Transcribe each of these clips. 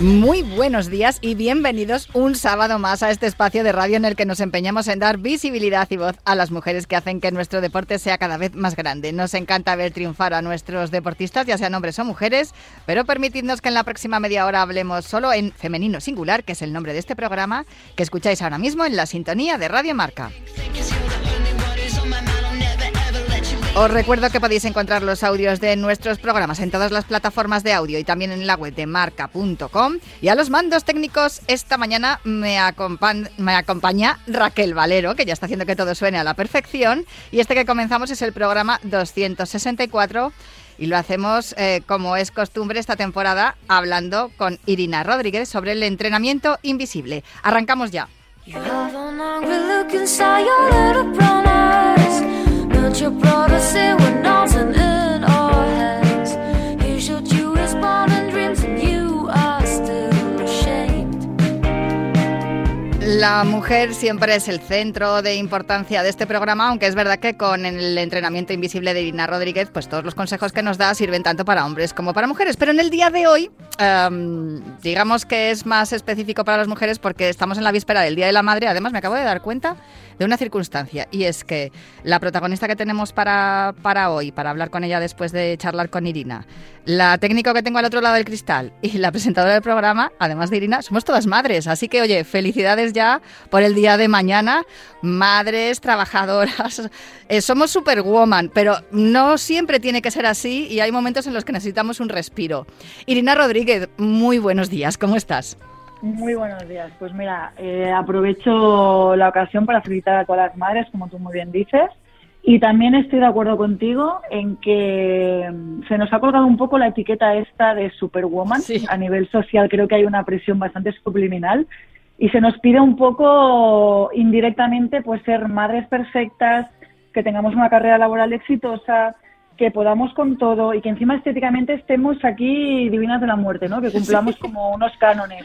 Muy buenos días y bienvenidos un sábado más a este espacio de radio en el que nos empeñamos en dar visibilidad y voz a las mujeres que hacen que nuestro deporte sea cada vez más grande. Nos encanta ver triunfar a nuestros deportistas, ya sean hombres o mujeres, pero permitidnos que en la próxima media hora hablemos solo en femenino singular, que es el nombre de este programa, que escucháis ahora mismo en la sintonía de Radio Marca. Os recuerdo que podéis encontrar los audios de nuestros programas en todas las plataformas de audio y también en la web de marca.com. Y a los mandos técnicos esta mañana me, acompaña Raquel Valero, que ya está haciendo que todo suene a la perfección. Y este que comenzamos es el programa 264 y lo hacemos eh, como es costumbre esta temporada hablando con Irina Rodríguez sobre el entrenamiento invisible. Arrancamos ya. you brought us here with nothing in our hands. You should you respond. La mujer siempre es el centro de importancia de este programa, aunque es verdad que con el entrenamiento invisible de Irina Rodríguez, pues todos los consejos que nos da sirven tanto para hombres como para mujeres. Pero en el día de hoy, um, digamos que es más específico para las mujeres porque estamos en la víspera del Día de la Madre. Además, me acabo de dar cuenta de una circunstancia y es que la protagonista que tenemos para, para hoy, para hablar con ella después de charlar con Irina, la técnico que tengo al otro lado del cristal y la presentadora del programa, además de Irina, somos todas madres. Así que, oye, felicidades ya por el día de mañana. Madres, trabajadoras, eh, somos superwoman, pero no siempre tiene que ser así y hay momentos en los que necesitamos un respiro. Irina Rodríguez, muy buenos días, ¿cómo estás? Muy buenos días. Pues mira, eh, aprovecho la ocasión para felicitar a todas las madres, como tú muy bien dices. Y también estoy de acuerdo contigo en que mm, se nos ha colgado un poco la etiqueta esta de Superwoman. A nivel social creo que hay una presión bastante subliminal y se nos pide un poco indirectamente pues ser madres perfectas, que tengamos una carrera laboral exitosa, que podamos con todo y que encima estéticamente estemos aquí divinas de la muerte, ¿no? Que cumplamos como unos cánones.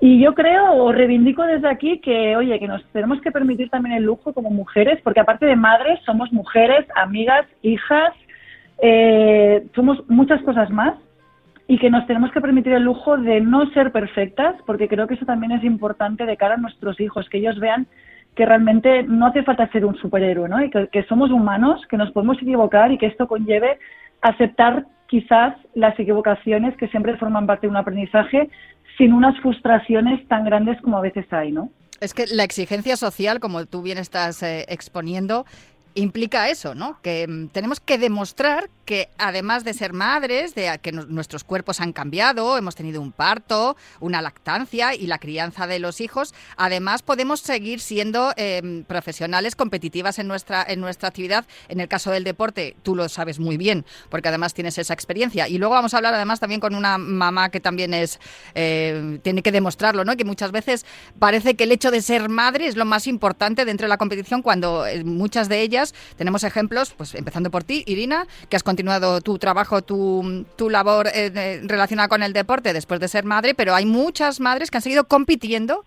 Y yo creo o reivindico desde aquí que, oye, que nos tenemos que permitir también el lujo como mujeres, porque aparte de madres, somos mujeres, amigas, hijas, eh, somos muchas cosas más y que nos tenemos que permitir el lujo de no ser perfectas, porque creo que eso también es importante de cara a nuestros hijos, que ellos vean que realmente no hace falta ser un superhéroe, ¿no? Y que, somos humanos, que nos podemos equivocar y que esto conlleve aceptar quizás las equivocaciones que siempre forman parte de un aprendizaje sin unas frustraciones tan grandes como a veces hay, ¿no? Es que la exigencia social, como tú bien estás eh, exponiendo, implica eso, ¿no? Que mm, tenemos que demostrar además de ser madres, de que nuestros cuerpos han cambiado, hemos tenido un parto, una lactancia y la crianza de los hijos, además podemos seguir siendo em, profesionales competitivas en nuestra en nuestra actividad. En el caso del deporte, tú lo sabes muy bien, porque además tienes esa experiencia. Y luego vamos a hablar además también con una mamá que también es eh, tiene que demostrarlo, ¿no? Que muchas veces parece que el hecho de ser madre es lo más importante dentro de la competición, cuando eh, muchas de ellas tenemos ejemplos, pues empezando por ti, Irina, que has continuado tu trabajo, tu, labor eh, relacionada con el deporte después de ser madre, pero hay muchas madres que han seguido compitiendo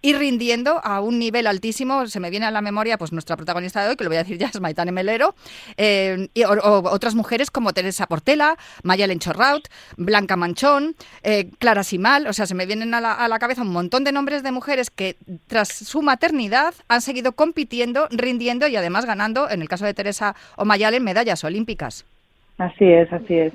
y rindiendo a un nivel altísimo. Se me viene a la memoria pues nuestra protagonista de hoy, que lo voy a decir ya, es Maitane Melero, eh, y, otras mujeres como Teresa Portela, Maya Lenchorraut, Blanca Manchón, eh, Clara Simal, o sea, se me vienen a la, a la cabeza un montón de nombres de mujeres que tras su maternidad han seguido compitiendo, rindiendo y además ganando, en el caso de Teresa o Mayalen, medallas olímpicas. Así es, así es.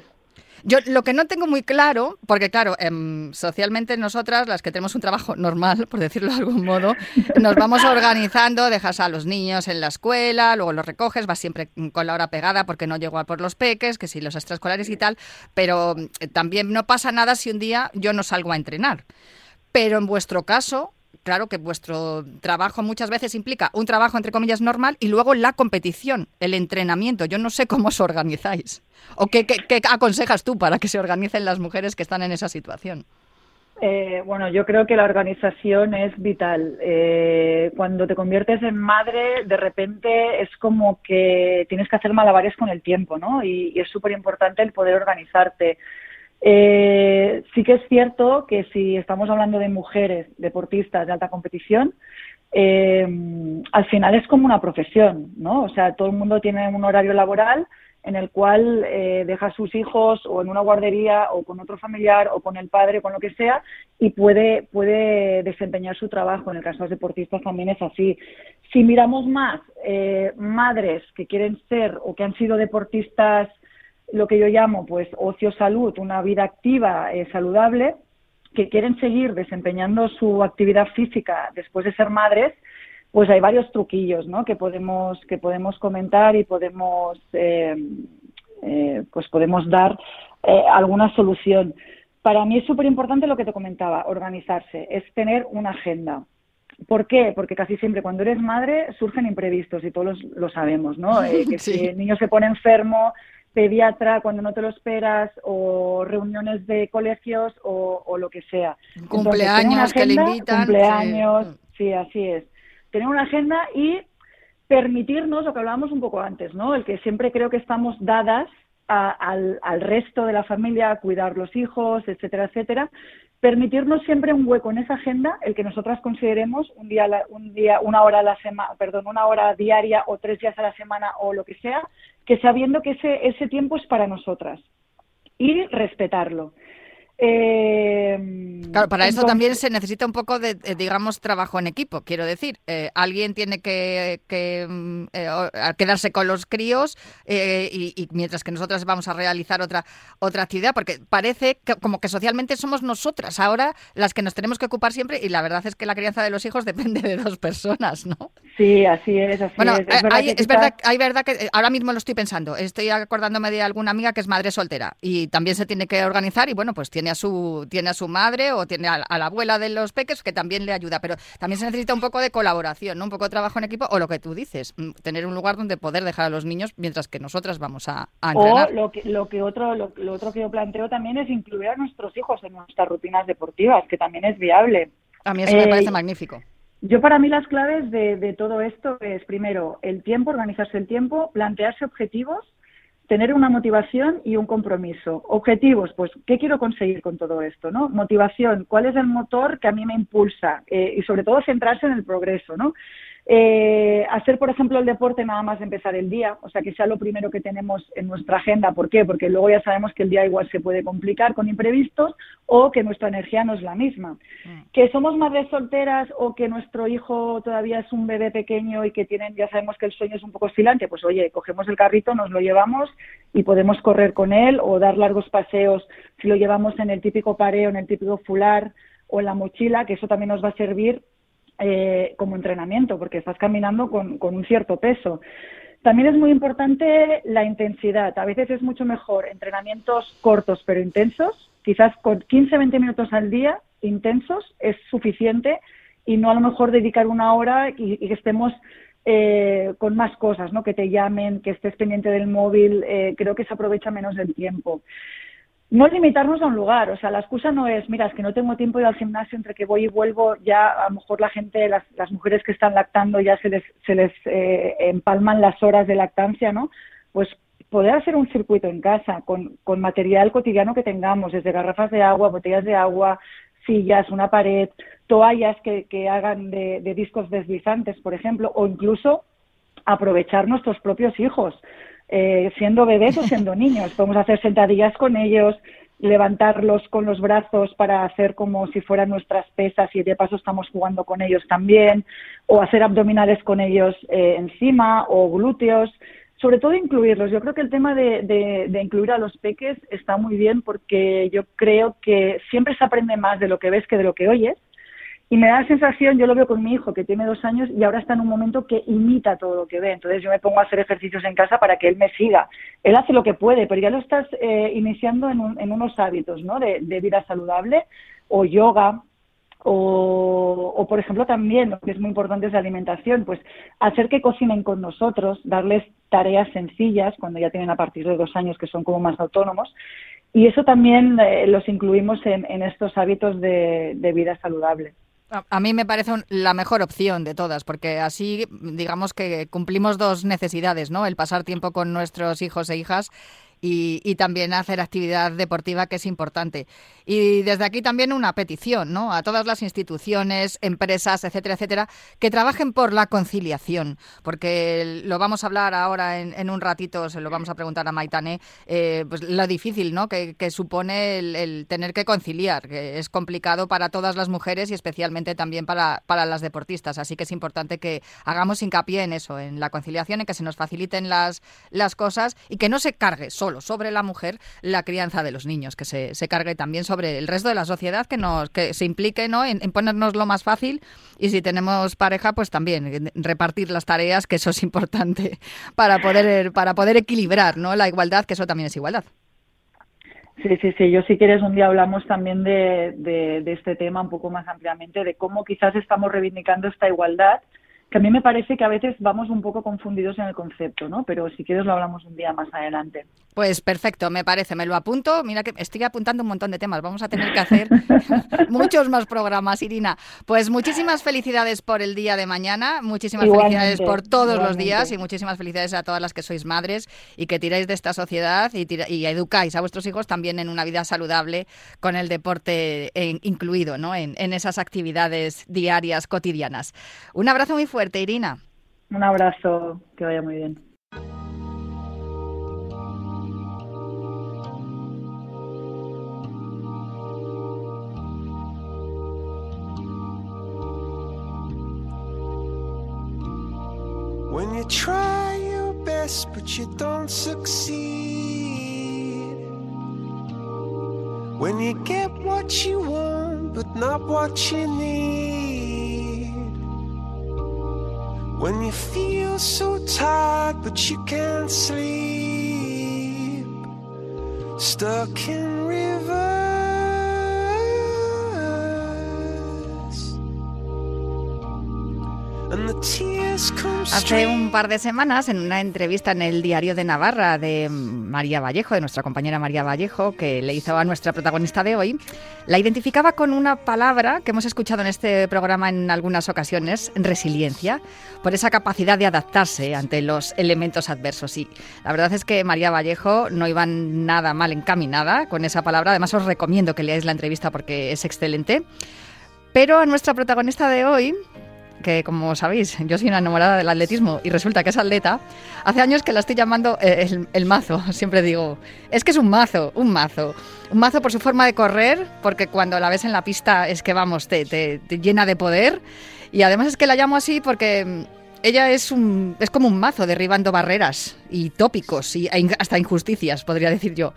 Yo lo que no tengo muy claro, porque claro, em, socialmente nosotras, las que tenemos un trabajo normal, por decirlo de algún modo, nos vamos organizando, dejas a los niños en la escuela, luego los recoges, vas siempre con la hora pegada porque no llego a por los peques, que si los extraescolares y tal, pero eh, también no pasa nada si un día yo no salgo a entrenar. Pero en vuestro caso, claro que vuestro trabajo muchas veces implica un trabajo entre comillas normal y luego la competición, el entrenamiento. Yo no sé cómo os organizáis. ¿O qué, qué aconsejas tú para que se organicen las mujeres que están en esa situación? Eh, bueno, yo creo que la organización es vital. Eh, cuando te conviertes en madre, de repente es como que tienes que hacer malabares con el tiempo, ¿no? Y, es súper importante el poder organizarte. Eh, sí que es cierto que si estamos hablando de mujeres deportistas de alta competición, al final es como una profesión, ¿no? O sea, todo el mundo tiene un horario laboral en el cual eh, deja a sus hijos o en una guardería o con otro familiar o con el padre, con lo que sea, y puede, puede desempeñar su trabajo. En el caso de los deportistas también es así. Si miramos más eh, madres que quieren ser o que han sido deportistas, lo que yo llamo pues ocio salud, una vida activa, eh, saludable, que quieren seguir desempeñando su actividad física después de ser madres, pues hay varios truquillos ¿no? que podemos que podemos comentar y podemos eh, eh, pues podemos dar eh, alguna solución para mí es súper importante lo que te comentaba organizarse es tener una agenda ¿Por qué? Porque casi siempre cuando eres madre surgen imprevistos y todos lo sabemos, ¿no? que si el niño se pone enfermo, pediatra cuando no te lo esperas o reuniones de colegios o, lo que sea. Cumpleaños que le invitan. Cumpleaños, sí, así es tener una agenda y permitirnos lo que hablábamos un poco antes, ¿no? El que siempre creo que estamos dadas al, resto de la familia, a cuidar los hijos, etcétera, etcétera, permitirnos siempre un hueco en esa agenda, el que nosotras consideremos un día, un día, una hora a la semana, perdón, una hora diaria o tres días a la semana o lo que sea, que sabiendo que ese, ese tiempo es para nosotras y respetarlo. Eh, claro, para eso también se necesita un poco de, digamos, trabajo en equipo. Quiero decir, eh, alguien tiene que, mm, eh, quedarse con los críos y, mientras que nosotras vamos a realizar otra otra actividad, porque parece como que socialmente somos nosotras ahora las que nos tenemos que ocupar siempre y la verdad es que la crianza de los hijos depende de dos personas, ¿no? Sí, así es. Así bueno, es, verdad, hay, es verdad, hay verdad que ahora mismo lo estoy pensando. Estoy acordándome de alguna amiga que es madre soltera y también se tiene que organizar y bueno, pues tiene a su, tiene a su madre o tiene a, la abuela de los peques que también le ayuda, pero también se necesita un poco de colaboración, ¿no? un poco de trabajo en equipo o lo que tú dices, mm, tener un lugar donde poder dejar a los niños mientras que nosotras vamos a, entrenar. O lo que, lo que otro, lo, otro que yo planteo también es incluir a nuestros hijos en nuestras rutinas deportivas, que también es viable. A mí eso me parece eh, magnífico. Yo para mí las claves de, de, todo esto es primero el tiempo, organizarse el tiempo, plantearse objetivos tener una motivación y un compromiso. Objetivos, pues, ¿qué quiero conseguir con todo esto? ¿no? Motivación, ¿cuál es el motor que a mí me impulsa? Eh, y sobre todo centrarse en el progreso, ¿no? Eh, hacer, por ejemplo, el deporte nada más empezar el día, o sea, que sea lo primero que tenemos en nuestra agenda. ¿Por qué? Porque luego ya sabemos que el día igual se puede complicar con imprevistos o que nuestra energía no es la misma. Mm. Que somos madres solteras o que nuestro hijo todavía es un bebé pequeño y que tienen, ya sabemos que el sueño es un poco oscilante, pues oye, cogemos el carrito, nos lo llevamos y podemos correr con él o dar largos paseos si lo llevamos en el típico pareo, en el típico fular o en la mochila, que eso también nos va a servir eh, como entrenamiento, porque estás caminando con, un cierto peso. También es muy importante la intensidad. A veces es mucho mejor entrenamientos cortos pero intensos. Quizás con 15-20 minutos al día intensos es suficiente y no a lo mejor dedicar una hora y, que estemos eh, con más cosas, ¿no? Que te llamen, que estés pendiente del móvil. Eh, creo que se aprovecha menos el tiempo no limitarnos a un lugar, o sea, la excusa no es, mira, es que no tengo tiempo de ir al gimnasio, entre que voy y vuelvo, ya a lo mejor la gente, las, las mujeres que están lactando ya se les, se les eh, empalman las horas de lactancia, ¿no? Pues poder hacer un circuito en casa con, con material cotidiano que tengamos, desde garrafas de agua, botellas de agua, sillas, una pared, toallas que, que hagan de, de discos deslizantes, por ejemplo, o incluso aprovechar nuestros propios hijos. Eh, siendo bebés o siendo niños. Podemos hacer sentadillas con ellos, levantarlos con los brazos para hacer como si fueran nuestras pesas y de paso estamos jugando con ellos también, o hacer abdominales con ellos eh, encima o glúteos. Sobre todo incluirlos. Yo creo que el tema de, de, incluir a los peques está muy bien porque yo creo que siempre se aprende más de lo que ves que de lo que oyes y me da la sensación, yo lo veo con mi hijo que tiene dos años y ahora está en un momento que imita todo lo que ve. Entonces yo me pongo a hacer ejercicios en casa para que él me siga. Él hace lo que puede, pero ya lo estás eh, iniciando en, unos hábitos ¿no? de, vida saludable o yoga O, por ejemplo, también, lo que es muy importante es la alimentación, pues hacer que cocinen con nosotros, darles tareas sencillas cuando ya tienen a partir de dos años que son como más autónomos. Y eso también eh, los incluimos en, estos hábitos de, vida saludable. A mí me parece la mejor opción de todas, porque así digamos que cumplimos dos necesidades, ¿no? El pasar tiempo con nuestros hijos e hijas y, también hacer actividad deportiva que es importante. Y desde aquí también una petición ¿no? a todas las instituciones, empresas, etcétera, etcétera, que trabajen por la conciliación, porque lo vamos a hablar ahora en, un ratito, se lo vamos a preguntar a Maitane, eh, pues lo difícil ¿no? que, supone el, tener que conciliar, que es complicado para todas las mujeres y especialmente también para, para las deportistas. Así que es importante que hagamos hincapié en eso, en la conciliación, en que se nos faciliten las, las cosas y que no se cargue solo sobre la mujer la crianza de los niños, que se, se cargue también sobre el resto de la sociedad, que, nos, que se implique ¿no? en, ponernos lo más fácil y si tenemos pareja, pues también repartir las tareas, que eso es importante para poder, para poder equilibrar ¿no? la igualdad, que eso también es igualdad. Sí, sí, sí. Yo si quieres un día hablamos también de, de, este tema un poco más ampliamente, de cómo quizás estamos reivindicando esta igualdad que a mí me parece que a veces vamos un poco confundidos en el concepto, ¿no? Pero si quieres lo hablamos un día más adelante. Pues perfecto, me parece, me lo apunto. Mira que estoy apuntando un montón de temas, vamos a tener que hacer muchos más programas, Irina. Pues muchísimas felicidades por el día de mañana, muchísimas felicidades por todos los días y muchísimas felicidades a todas las que sois madres y que tiráis de esta sociedad y, y educáis a vuestros hijos también en una vida saludable con el deporte incluido, ¿no? En, en esas actividades diarias, cotidianas. Un abrazo muy fuerte Irina. Un abrazo, que vaya muy bien. When you try your best but you don't succeed. When you get what you want but not what you need. When you feel so tired but you can't sleep, stuck in rivers, and the tears. Hace un par de semanas, en una entrevista en el Diario de Navarra de María Vallejo, de nuestra compañera María Vallejo, que le hizo a nuestra protagonista de hoy, la identificaba con una palabra que hemos escuchado en este programa en algunas ocasiones, resiliencia, por esa capacidad de adaptarse ante los elementos adversos. Y la verdad es que María Vallejo no iba nada mal encaminada con esa palabra. Además, os recomiendo que leáis la entrevista porque es excelente. Pero a nuestra protagonista de hoy que como sabéis, yo soy una enamorada del atletismo y resulta que es atleta, hace años que la estoy llamando eh, el, mazo. Siempre digo, es que es un mazo, un mazo. Un mazo por su forma de correr, porque cuando la ves en la pista es que, vamos, te, te, llena de poder. Y además es que la llamo así porque mm, ella es, un, es como un mazo derribando barreras y tópicos y e hasta injusticias, podría decir yo.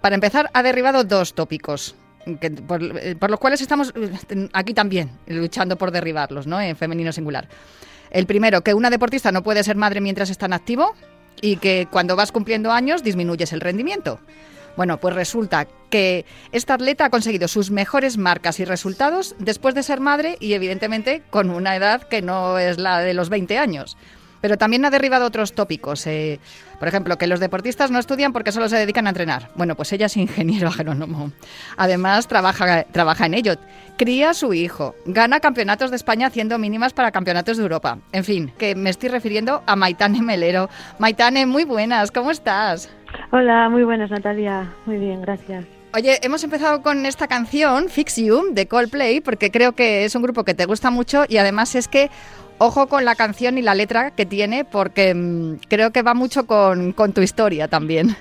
Para empezar, ha derribado dos tópicos eh, por, los cuales estamos eh, aquí también luchando por derribarlos, ¿no? En femenino singular. El primero, que una deportista no puede ser madre mientras está en activo y que cuando vas cumpliendo años disminuyes el rendimiento. Bueno, pues resulta que esta atleta ha conseguido sus mejores marcas y resultados después de ser madre y evidentemente con una edad que no es la de los 20 años. Pero también ha derribado otros tópicos. Eh, por ejemplo, que los deportistas no estudian porque solo se dedican a entrenar. Bueno, pues ella es ingeniero agrónomo. Además, trabaja, trabaja en ello. Cría a su hijo. Gana campeonatos de España haciendo mínimas para campeonatos de Europa. En fin, que me estoy refiriendo a Maitane Melero. Maitane, muy buenas. ¿Cómo estás? Hola, muy buenas, Natalia. Muy bien, gracias. Oye, hemos empezado con esta canción, Fix You, de Coldplay, porque creo que es un grupo que te gusta mucho y además es que ojo con la canción y la letra que tiene, porque mm, creo que va mucho con, tu historia también.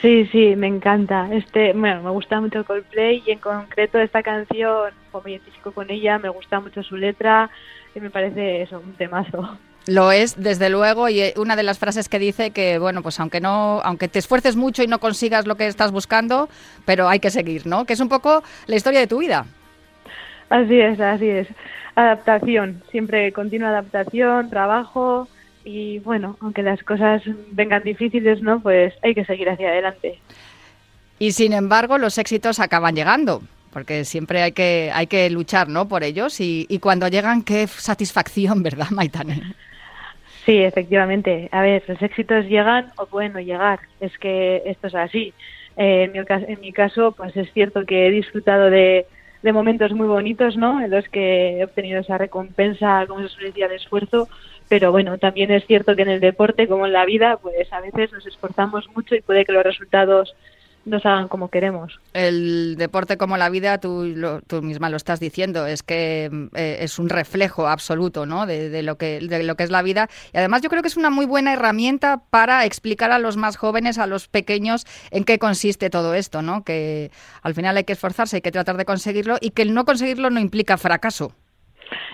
Sí, sí, me encanta. Este, bueno, me gusta mucho Coldplay y en concreto esta canción, como me identifico con ella, me gusta mucho su letra y me parece eso, un temazo. Lo es, desde luego, y eh, una de las frases que dice que, bueno, pues aunque no, aunque te esfuerces mucho y no consigas lo que estás buscando, pero hay que seguir, ¿no? Que es un poco la historia de tu vida. Así es, así es. Adaptación, siempre continua adaptación, trabajo y bueno, aunque las cosas vengan difíciles, ¿no? Pues hay que seguir hacia adelante. Y sin embargo, los éxitos acaban llegando, porque siempre hay que, hay que luchar ¿no? por ellos y, y cuando llegan, qué satisfacción, ¿verdad, Maitane? Sí, efectivamente. A ver, los éxitos llegan o pueden no llegar. Es que esto es así. Eh, en, mi, en, mi, caso, pues es cierto que he disfrutado de, de, momentos muy bonitos, ¿no? En los que he obtenido esa recompensa, como se suele decir, de esfuerzo. Pero bueno, también es cierto que en el deporte, como en la vida, pues a veces nos esforzamos mucho y puede que los resultados nos hagan como queremos. El deporte como la vida, tú, lo, tú misma lo estás diciendo, es que eh, es un reflejo absoluto ¿no? De, de, lo que, de lo que es la vida. Y además yo creo que es una muy buena herramienta para explicar a los más jóvenes, a los pequeños, en qué consiste todo esto, ¿no? que al final hay que esforzarse, hay que tratar de conseguirlo y que el no conseguirlo no implica fracaso.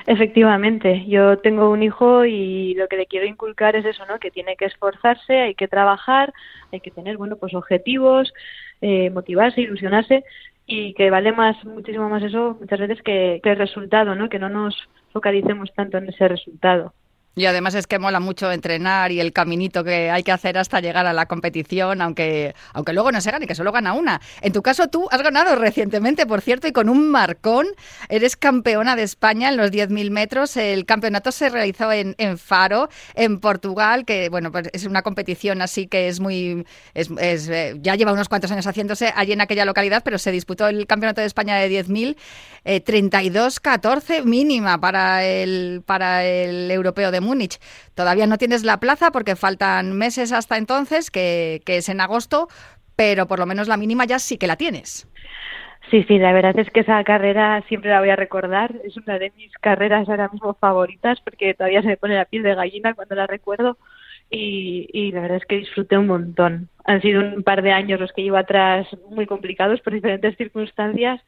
Efectivamente, yo tengo un hijo y lo que le quiero inculcar es eso, ¿no? Que tiene que esforzarse, hay que trabajar, hay que tener, bueno, pues objetivos, eh, motivarse, ilusionarse y que vale más, muchísimo más eso muchas veces que, que el resultado, ¿no? Que no nos focalicemos tanto en ese resultado. Y además es que mola mucho entrenar y el caminito que hay que hacer hasta llegar a la competición, aunque, aunque luego no se gane, que solo gana una. En tu caso, tú has ganado recientemente, por cierto, y con un marcón. Eres campeona de España en los 10.000 metros. El campeonato se realizó en, Faro, en Portugal, que bueno, pues es una competición así que es muy. Es, es, ya lleva unos cuantos años haciéndose allí en aquella localidad, pero se disputó el campeonato de España de 10.000, eh, 32-14 mínima para el, para el europeo de Múnich. Todavía no tienes la plaza porque faltan meses hasta entonces, que, es en agosto, pero por lo menos la mínima ya sí que la tienes. Sí, sí, la verdad es que esa carrera siempre la voy a recordar. Es una de mis carreras ahora mismo favoritas porque todavía se me pone la piel de gallina cuando la recuerdo. Y, y, la verdad es que disfruté un montón. Han sido un par de años los que llevo atrás muy complicados por diferentes circunstancias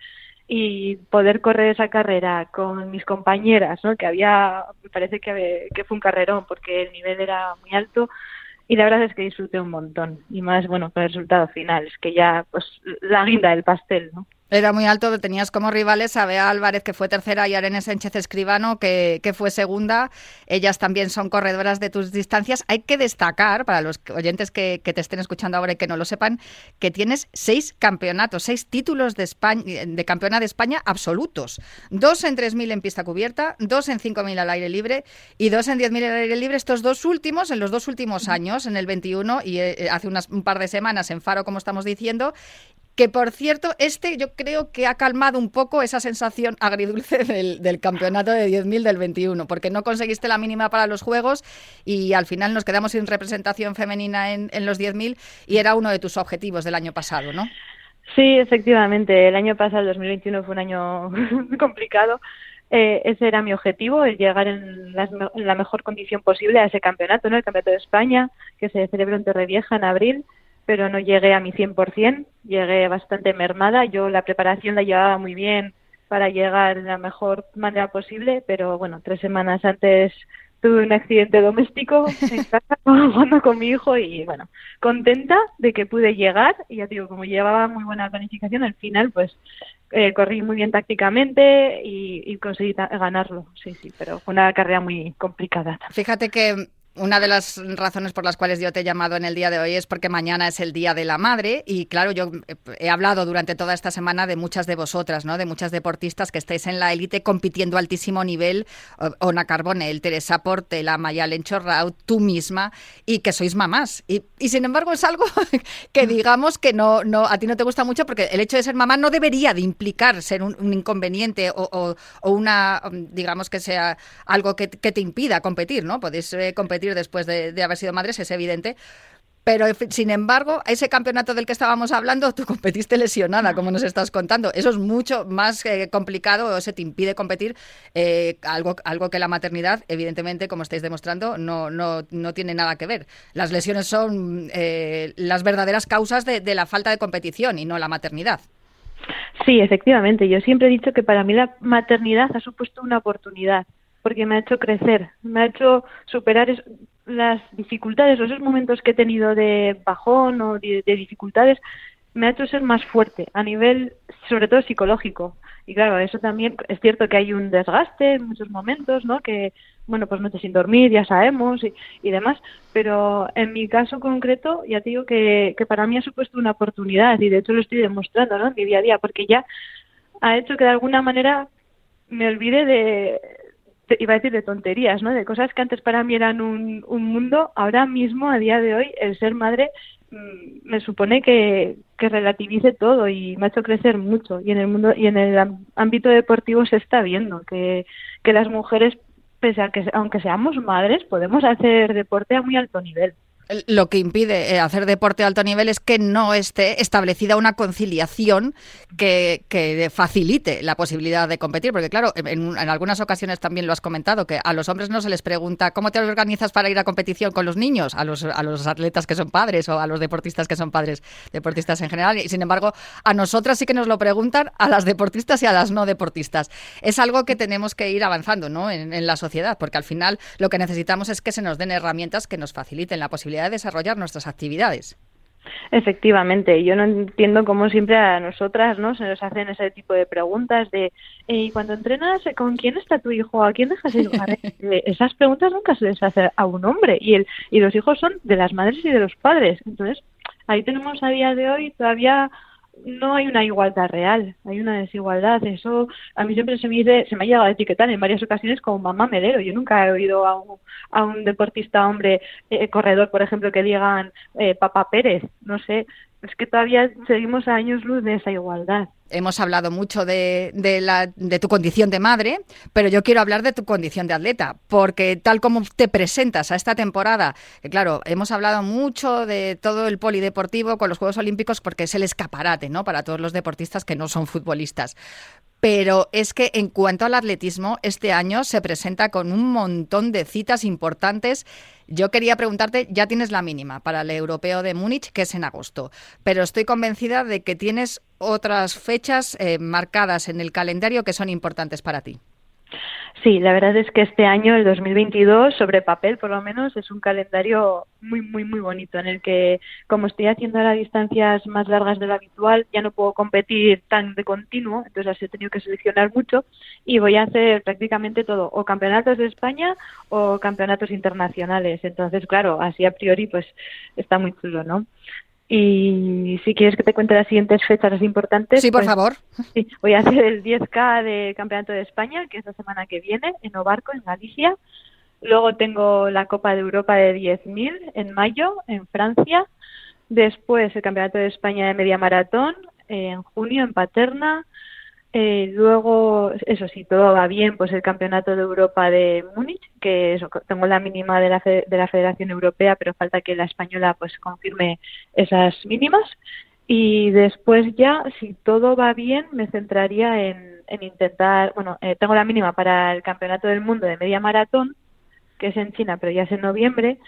y poder correr esa carrera con mis compañeras, ¿no? que había, me parece que, fue un carrerón porque el nivel era muy alto y la verdad es que disfruté un montón y más, bueno, con el resultado final, es que ya, pues, la guinda del pastel, ¿no? Era muy alto, tenías como rivales a Bea Álvarez, que fue tercera, y a Arene Sánchez Escribano, que, que, fue segunda. Ellas también son corredoras de tus distancias. Hay que destacar, para los oyentes que, que, te estén escuchando ahora y que no lo sepan, que tienes seis campeonatos, seis títulos de, España, de campeona de España absolutos. Dos en 3.000 en pista cubierta, dos en 5.000 al aire libre y dos en 10.000 al aire libre. Estos dos últimos, en los dos últimos años, en el 21 y eh, hace unas, un par de semanas en Faro, como estamos diciendo, que por cierto, este yo creo que ha calmado un poco esa sensación agridulce del, del campeonato de 10.000 del 21, porque no conseguiste la mínima para los Juegos y al final nos quedamos sin representación femenina en, en los 10.000 y era uno de tus objetivos del año pasado, ¿no? Sí, efectivamente. El año pasado, el 2021, fue un año complicado. Eh, ese era mi objetivo, el llegar en, en, la mejor condición posible a ese campeonato, ¿no? El Campeonato de España, que se celebró en Torrevieja en abril pero no llegué a mi 100%, llegué bastante mermada. Yo la preparación la llevaba muy bien para llegar de la mejor manera posible, pero bueno, tres semanas antes tuve un accidente doméstico en casa jugando con mi hijo y bueno, contenta de que pude llegar y ya digo, como llevaba muy buena planificación, al final pues eh, corrí muy bien tácticamente y, y conseguí ganarlo, sí, sí, pero fue una carrera muy complicada. Fíjate que una de las razones por las cuales yo te he llamado en el día de hoy es porque mañana es el Día de la Madre y claro, yo he hablado durante toda esta semana de muchas de vosotras, ¿no? De muchas deportistas que estáis en la élite compitiendo a altísimo nivel, Ona Carbonell, Teresa Portela, Mayalen Chorrau, tú misma y que sois mamás. Y, sin embargo es algo que digamos que no, no, a ti no te gusta mucho porque el hecho de ser mamá no debería de implicar ser un, inconveniente o, o, o, una, digamos que sea algo que, que te impida competir, ¿no? Podéis eh, competir después de, haber sido madres, es evidente. Pero, sin embargo, ese campeonato del que estábamos hablando, tú competiste lesionada, como nos estás contando. Eso es mucho más eh, complicado, o se te impide competir, eh, algo, algo que la maternidad, evidentemente, como estáis demostrando, no, no, no tiene nada que ver. Las lesiones son eh, las verdaderas causas de, de la falta de competición y no la maternidad. Sí, efectivamente. Yo siempre he dicho que para mí la maternidad ha supuesto una oportunidad porque me ha hecho crecer, me ha hecho superar es, las dificultades, esos momentos que he tenido de bajón o de, de, dificultades, me ha hecho ser más fuerte a nivel, sobre todo psicológico. Y claro, eso también es cierto que hay un desgaste en muchos momentos, ¿no? Que, bueno, pues no te sin dormir, ya sabemos y, demás. Pero en mi caso concreto, ya te digo que, que para mí ha supuesto una oportunidad y de hecho lo estoy demostrando, ¿no? En mi día a día, porque ya ha hecho que de alguna manera me olvide de, iba a decir de tonterías, ¿no? De cosas que antes para mí eran un, un mundo, ahora mismo, a día de hoy, el ser madre mm, me supone que, que relativice todo y me ha hecho crecer mucho y en el mundo y en el ámbito deportivo se está viendo que, que las mujeres pese a que aunque seamos madres podemos hacer deporte a muy alto nivel lo que impide eh, hacer deporte de alto nivel es que no esté establecida una conciliación que, facilite la posibilidad de competir. Porque, claro, en, algunas ocasiones también lo has comentado, que a los hombres no se les pregunta cómo te organizas para ir a competición con los niños, a los, a los atletas que son padres o a los deportistas que son padres, deportistas en general. Y sin embargo, a nosotras sí que nos lo preguntan, a las deportistas y a las no deportistas. Es algo que tenemos que ir avanzando ¿no? en, en la sociedad, porque al final lo que necesitamos es que se nos den herramientas que nos faciliten la posibilidad de desarrollar nuestras actividades. Efectivamente, yo no entiendo cómo siempre a nosotras no se nos hacen ese tipo de preguntas de y cuando entrenas con quién está tu hijo, a quién dejas ir. Eh, esas preguntas nunca se les hace a un hombre y el y los hijos son de las madres y de los padres. Entonces ahí tenemos a día de hoy todavía no hay una igualdad real, hay una desigualdad. Eso a mí siempre se me dice, se me ha llegado a etiquetar en varias ocasiones como mamá melero. Yo nunca he oído a un, a un deportista hombre eh, corredor, por ejemplo, que digan eh, Papá Pérez. No sé, es que todavía seguimos a años luz de esa igualdad. Hemos hablado mucho de, la, de, tu condición de madre, pero yo quiero hablar de tu condición de atleta, porque tal como te presentas a esta temporada, claro, hemos hablado mucho de todo el polideportivo con los Juegos Olímpicos porque es el escaparate, ¿no? Para todos los deportistas que no son futbolistas pero es que en cuanto al atletismo, este año se presenta con un montón de citas importantes. Yo quería preguntarte, ya tienes la mínima para el europeo de Múnich, que es en agosto, pero estoy convencida de que tienes otras fechas eh, marcadas en el calendario que son importantes para ti. Sí, la verdad es que este año, el 2022, sobre papel por lo menos, es un calendario muy, muy, muy bonito en el que, como estoy haciendo ahora distancias más largas de lo habitual, ya no puedo competir tan de continuo, entonces así he tenido que seleccionar mucho y voy a hacer prácticamente todo, o campeonatos de España o campeonatos internacionales. Entonces, claro, así a priori, pues está muy chulo, ¿no? Y si quieres que te cuente las siguientes fechas importantes. Sí, por pues, favor. Sí, voy a hacer el 10K de Campeonato de España, que es la semana que viene, en Obarco, en Galicia. Luego tengo la Copa de Europa de 10.000 en mayo, en Francia. Después el Campeonato de España de Media Maratón, en junio, en Paterna. Eh, luego, eso sí, todo va bien, pues el Campeonato de Europa de Múnich, que eso, tengo la mínima de la, de la Federación Europea, pero falta que la española pues confirme esas mínimas. Y después ya, si todo va bien, me centraría en, en intentar, bueno, eh, tengo la mínima para el Campeonato del Mundo de Media Maratón, que es en China, pero ya es en noviembre,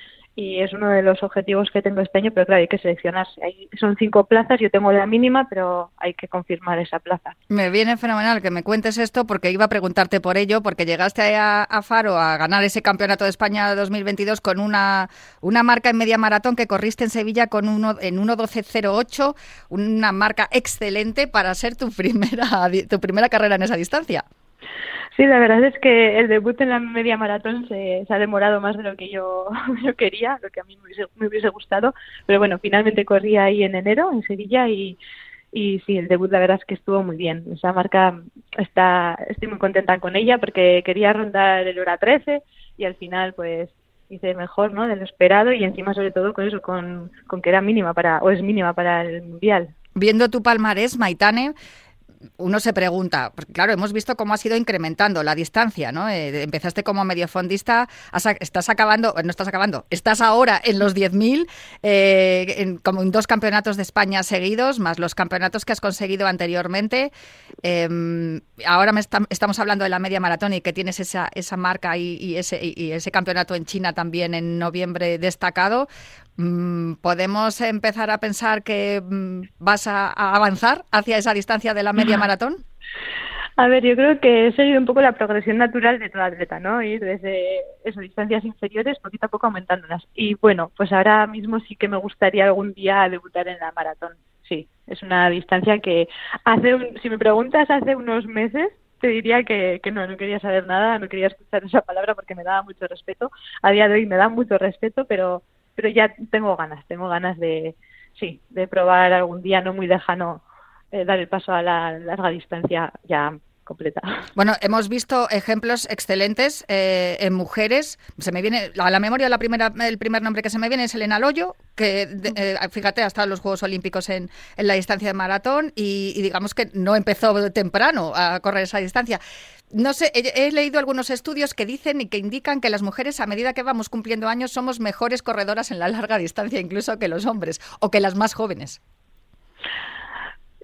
y es uno de los objetivos que tengo este año, pero claro, hay que seleccionarse. Hay, son cinco plazas, yo tengo la mínima, pero hay que confirmar esa plaza. Me viene fenomenal que me cuentes esto porque iba a preguntarte por ello, porque llegaste a, a Faro a ganar ese Campeonato de España 2022 con una, una marca en media maratón que corriste en Sevilla con uno, en 1.12.08, una marca excelente para ser tu primera, tu primera carrera en esa distancia. Sí, la verdad es que el debut en la media maratón se, ha demorado más de lo que yo, yo, quería, lo que a mí me hubiese, gustado, pero bueno, finalmente corrí ahí en enero en Sevilla y, y sí, el debut la verdad es que estuvo muy bien. Esa marca está, estoy muy contenta con ella porque quería rondar el hora 13 y al final pues hice mejor, ¿no? De lo esperado y encima sobre todo con eso, con, con que era mínima para, o es mínima para el mundial. Viendo tu palmarés, Maitane, uno se pregunta, claro, hemos visto cómo has ido incrementando la distancia, ¿no? Eh, empezaste como mediofondista, estás acabando, no estás acabando, estás ahora en los 10.000, eh, como en dos campeonatos de España seguidos, más los campeonatos que has conseguido anteriormente. Em, ahora me estamos hablando de la media maratón y que tienes esa, esa marca y, ese, y ese campeonato en China también en noviembre destacado. Mm, ¿Podemos empezar a pensar que mm, vas a, avanzar hacia esa distancia de la media maratón? A ver, yo creo que he seguido un poco la progresión natural de toda atleta, ¿no? Ir desde esas distancias inferiores poquito a poco aumentándolas. Y bueno, pues ahora mismo sí que me gustaría algún día debutar en la maratón. Sí, es una distancia que hace, si me preguntas hace unos meses, te diría que, que no, no quería saber nada, no quería escuchar esa palabra porque me daba mucho respeto. A día de hoy me da mucho respeto, pero pero ya tengo ganas, tengo ganas de, sí, de probar algún día no muy lejano eh, dar el paso a la larga distancia ya completa. Bueno, hemos visto ejemplos excelentes eh, en mujeres. Se me viene a la memoria la primera, el primer nombre que se me viene es Elena Loyo, que eh, fíjate ha estado en los Juegos Olímpicos en, la distancia de maratón y, digamos que no empezó temprano a correr esa distancia. No sé, he, leído algunos estudios que dicen y que indican que las mujeres a medida que vamos cumpliendo años somos mejores corredoras en la larga distancia incluso que los hombres o que las más jóvenes.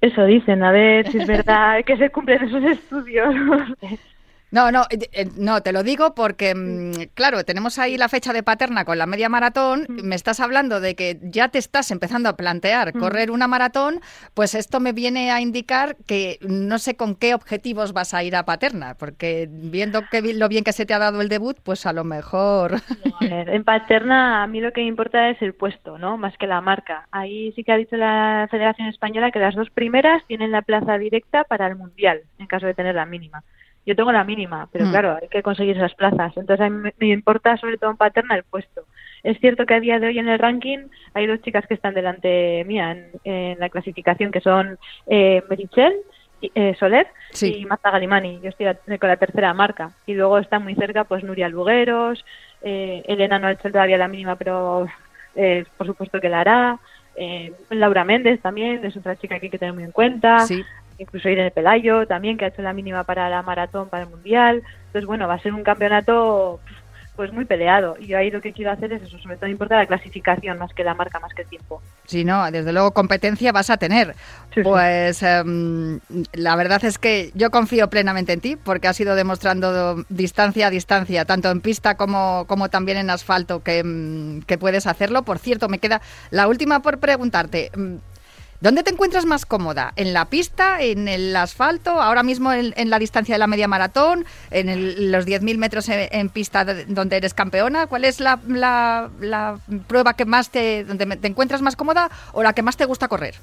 Eso dicen, a ver si es verdad que se cumplen esos estudios. No, no, eh, eh, no, te lo digo porque, mm, claro, tenemos ahí la fecha de Paterna con la media maratón. Mm. Me estás hablando de que ya te estás empezando a plantear mm. correr una maratón, pues esto me viene a indicar que no sé con qué objetivos vas a ir a Paterna, porque viendo que lo bien que se te ha dado el debut, pues a lo mejor. en Paterna a mí lo que me importa es el puesto, ¿no? Más que la marca. Ahí sí que ha dicho la Federación Española que las dos primeras tienen la plaza directa para el Mundial, en caso de tener la mínima yo tengo la mínima, pero mm. claro, hay que conseguir esas plazas. Entonces a mí me, importa sobre todo en Paterna el puesto. Es cierto que a día de hoy en el ranking hay dos chicas que están delante mía en, la clasificación, que son eh, Merichel eh, Soler y Marta Galimani. Yo estoy con la tercera marca. Y luego está muy cerca pues Nuria Lugueros, eh, Elena no ha hecho todavía la mínima, pero eh, por supuesto que la hará. Eh, Laura Méndez también es otra chica que hay que tener muy en cuenta. Sí incluso Irene Pelayo también, que ha hecho la mínima para la maratón, para el Mundial. Entonces, bueno, va a ser un campeonato pues muy peleado. Y yo ahí lo que quiero hacer es eso, sobre todo importa la clasificación más que la marca, más que el tiempo. Sí, no, desde luego competencia vas a tener. pues em, la verdad es que yo confío plenamente en ti porque has ido demostrando distancia a distancia, tanto en pista como, como también en asfalto, que, em, que puedes hacerlo. Por cierto, me queda la última por preguntarte. ¿Dónde te encuentras más cómoda? ¿En la pista? ¿En el asfalto? ¿Ahora mismo en, la distancia de la media maratón? ¿En los 10.000 metros en, pista donde eres campeona? ¿Cuál es la, prueba que más te, donde te encuentras más cómoda o la que más te gusta correr?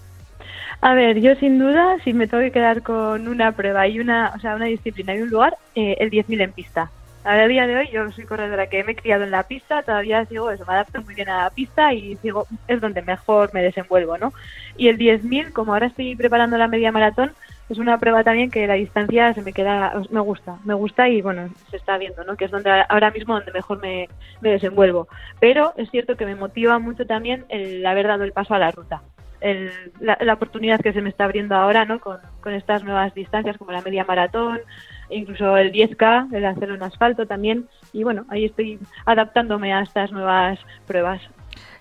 A ver, yo sin duda, si me tengo que quedar con una prueba y una, o sea, una disciplina y un lugar, eh, el 10.000 en pista. A día de hoy yo soy corredora que me he criado en la pista, todavía sigo eso, me adapto muy bien a la pista y sigo, es donde mejor me desenvuelvo, ¿no? Y el 10.000, como ahora estoy preparando la media maratón, es una prueba también que la distancia se me queda, me gusta, me gusta y bueno, se está viendo, ¿no? Que es donde ahora mismo donde mejor me, desenvuelvo. Pero es cierto que me motiva mucho también el haber dado el paso a la ruta. la, oportunidad que se me está abriendo ahora, ¿no? Con, con estas nuevas distancias como la media maratón, incluso el 10K, el hacerlo en asfalto también. Y bueno, ahí estoy adaptándome a estas nuevas pruebas.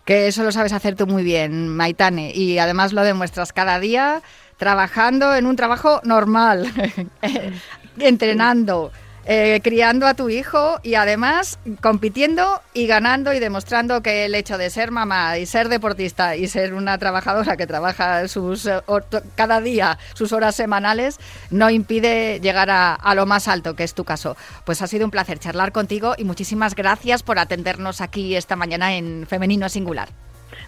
Que eso lo sabes hacer tú muy bien, Maitane, y además lo demuestras cada día trabajando en un trabajo normal, entrenando. Eh, criando a tu hijo y además compitiendo y ganando y demostrando que el hecho de ser mamá y ser deportista y ser una trabajadora que trabaja sus eh, cada día sus horas semanales no impide llegar a, a lo más alto que es tu caso. Pues ha sido un placer charlar contigo y muchísimas gracias por atendernos aquí esta mañana en Femenino Singular.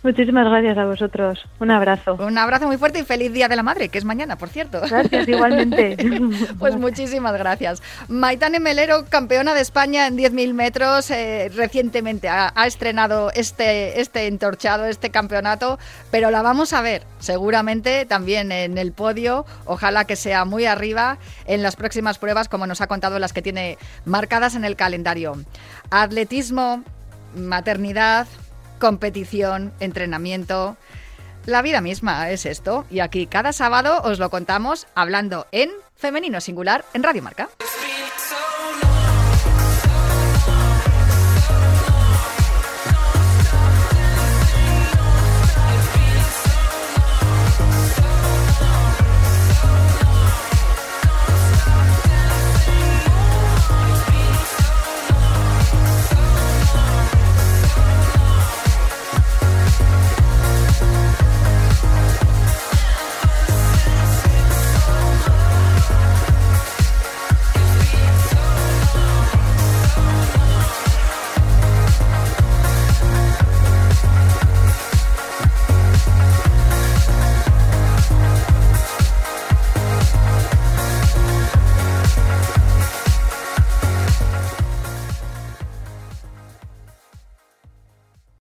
Muchísimas gracias a vosotros. Un abrazo. Un abrazo muy fuerte y feliz Día de la Madre, que es mañana, por cierto. Gracias, igualmente. pues muchísimas gracias. Maitane Melero, campeona de España en 10.000 metros, eh, recientemente ha, estrenado este, este entorchado, este campeonato, pero la vamos a ver seguramente también en el podio, ojalá que sea muy arriba en las próximas pruebas, como nos ha contado las que tiene marcadas en el calendario. Atletismo, maternidad, competición, entrenamiento. La vida misma es esto y aquí cada sábado os lo contamos hablando en femenino singular en Radio Marca.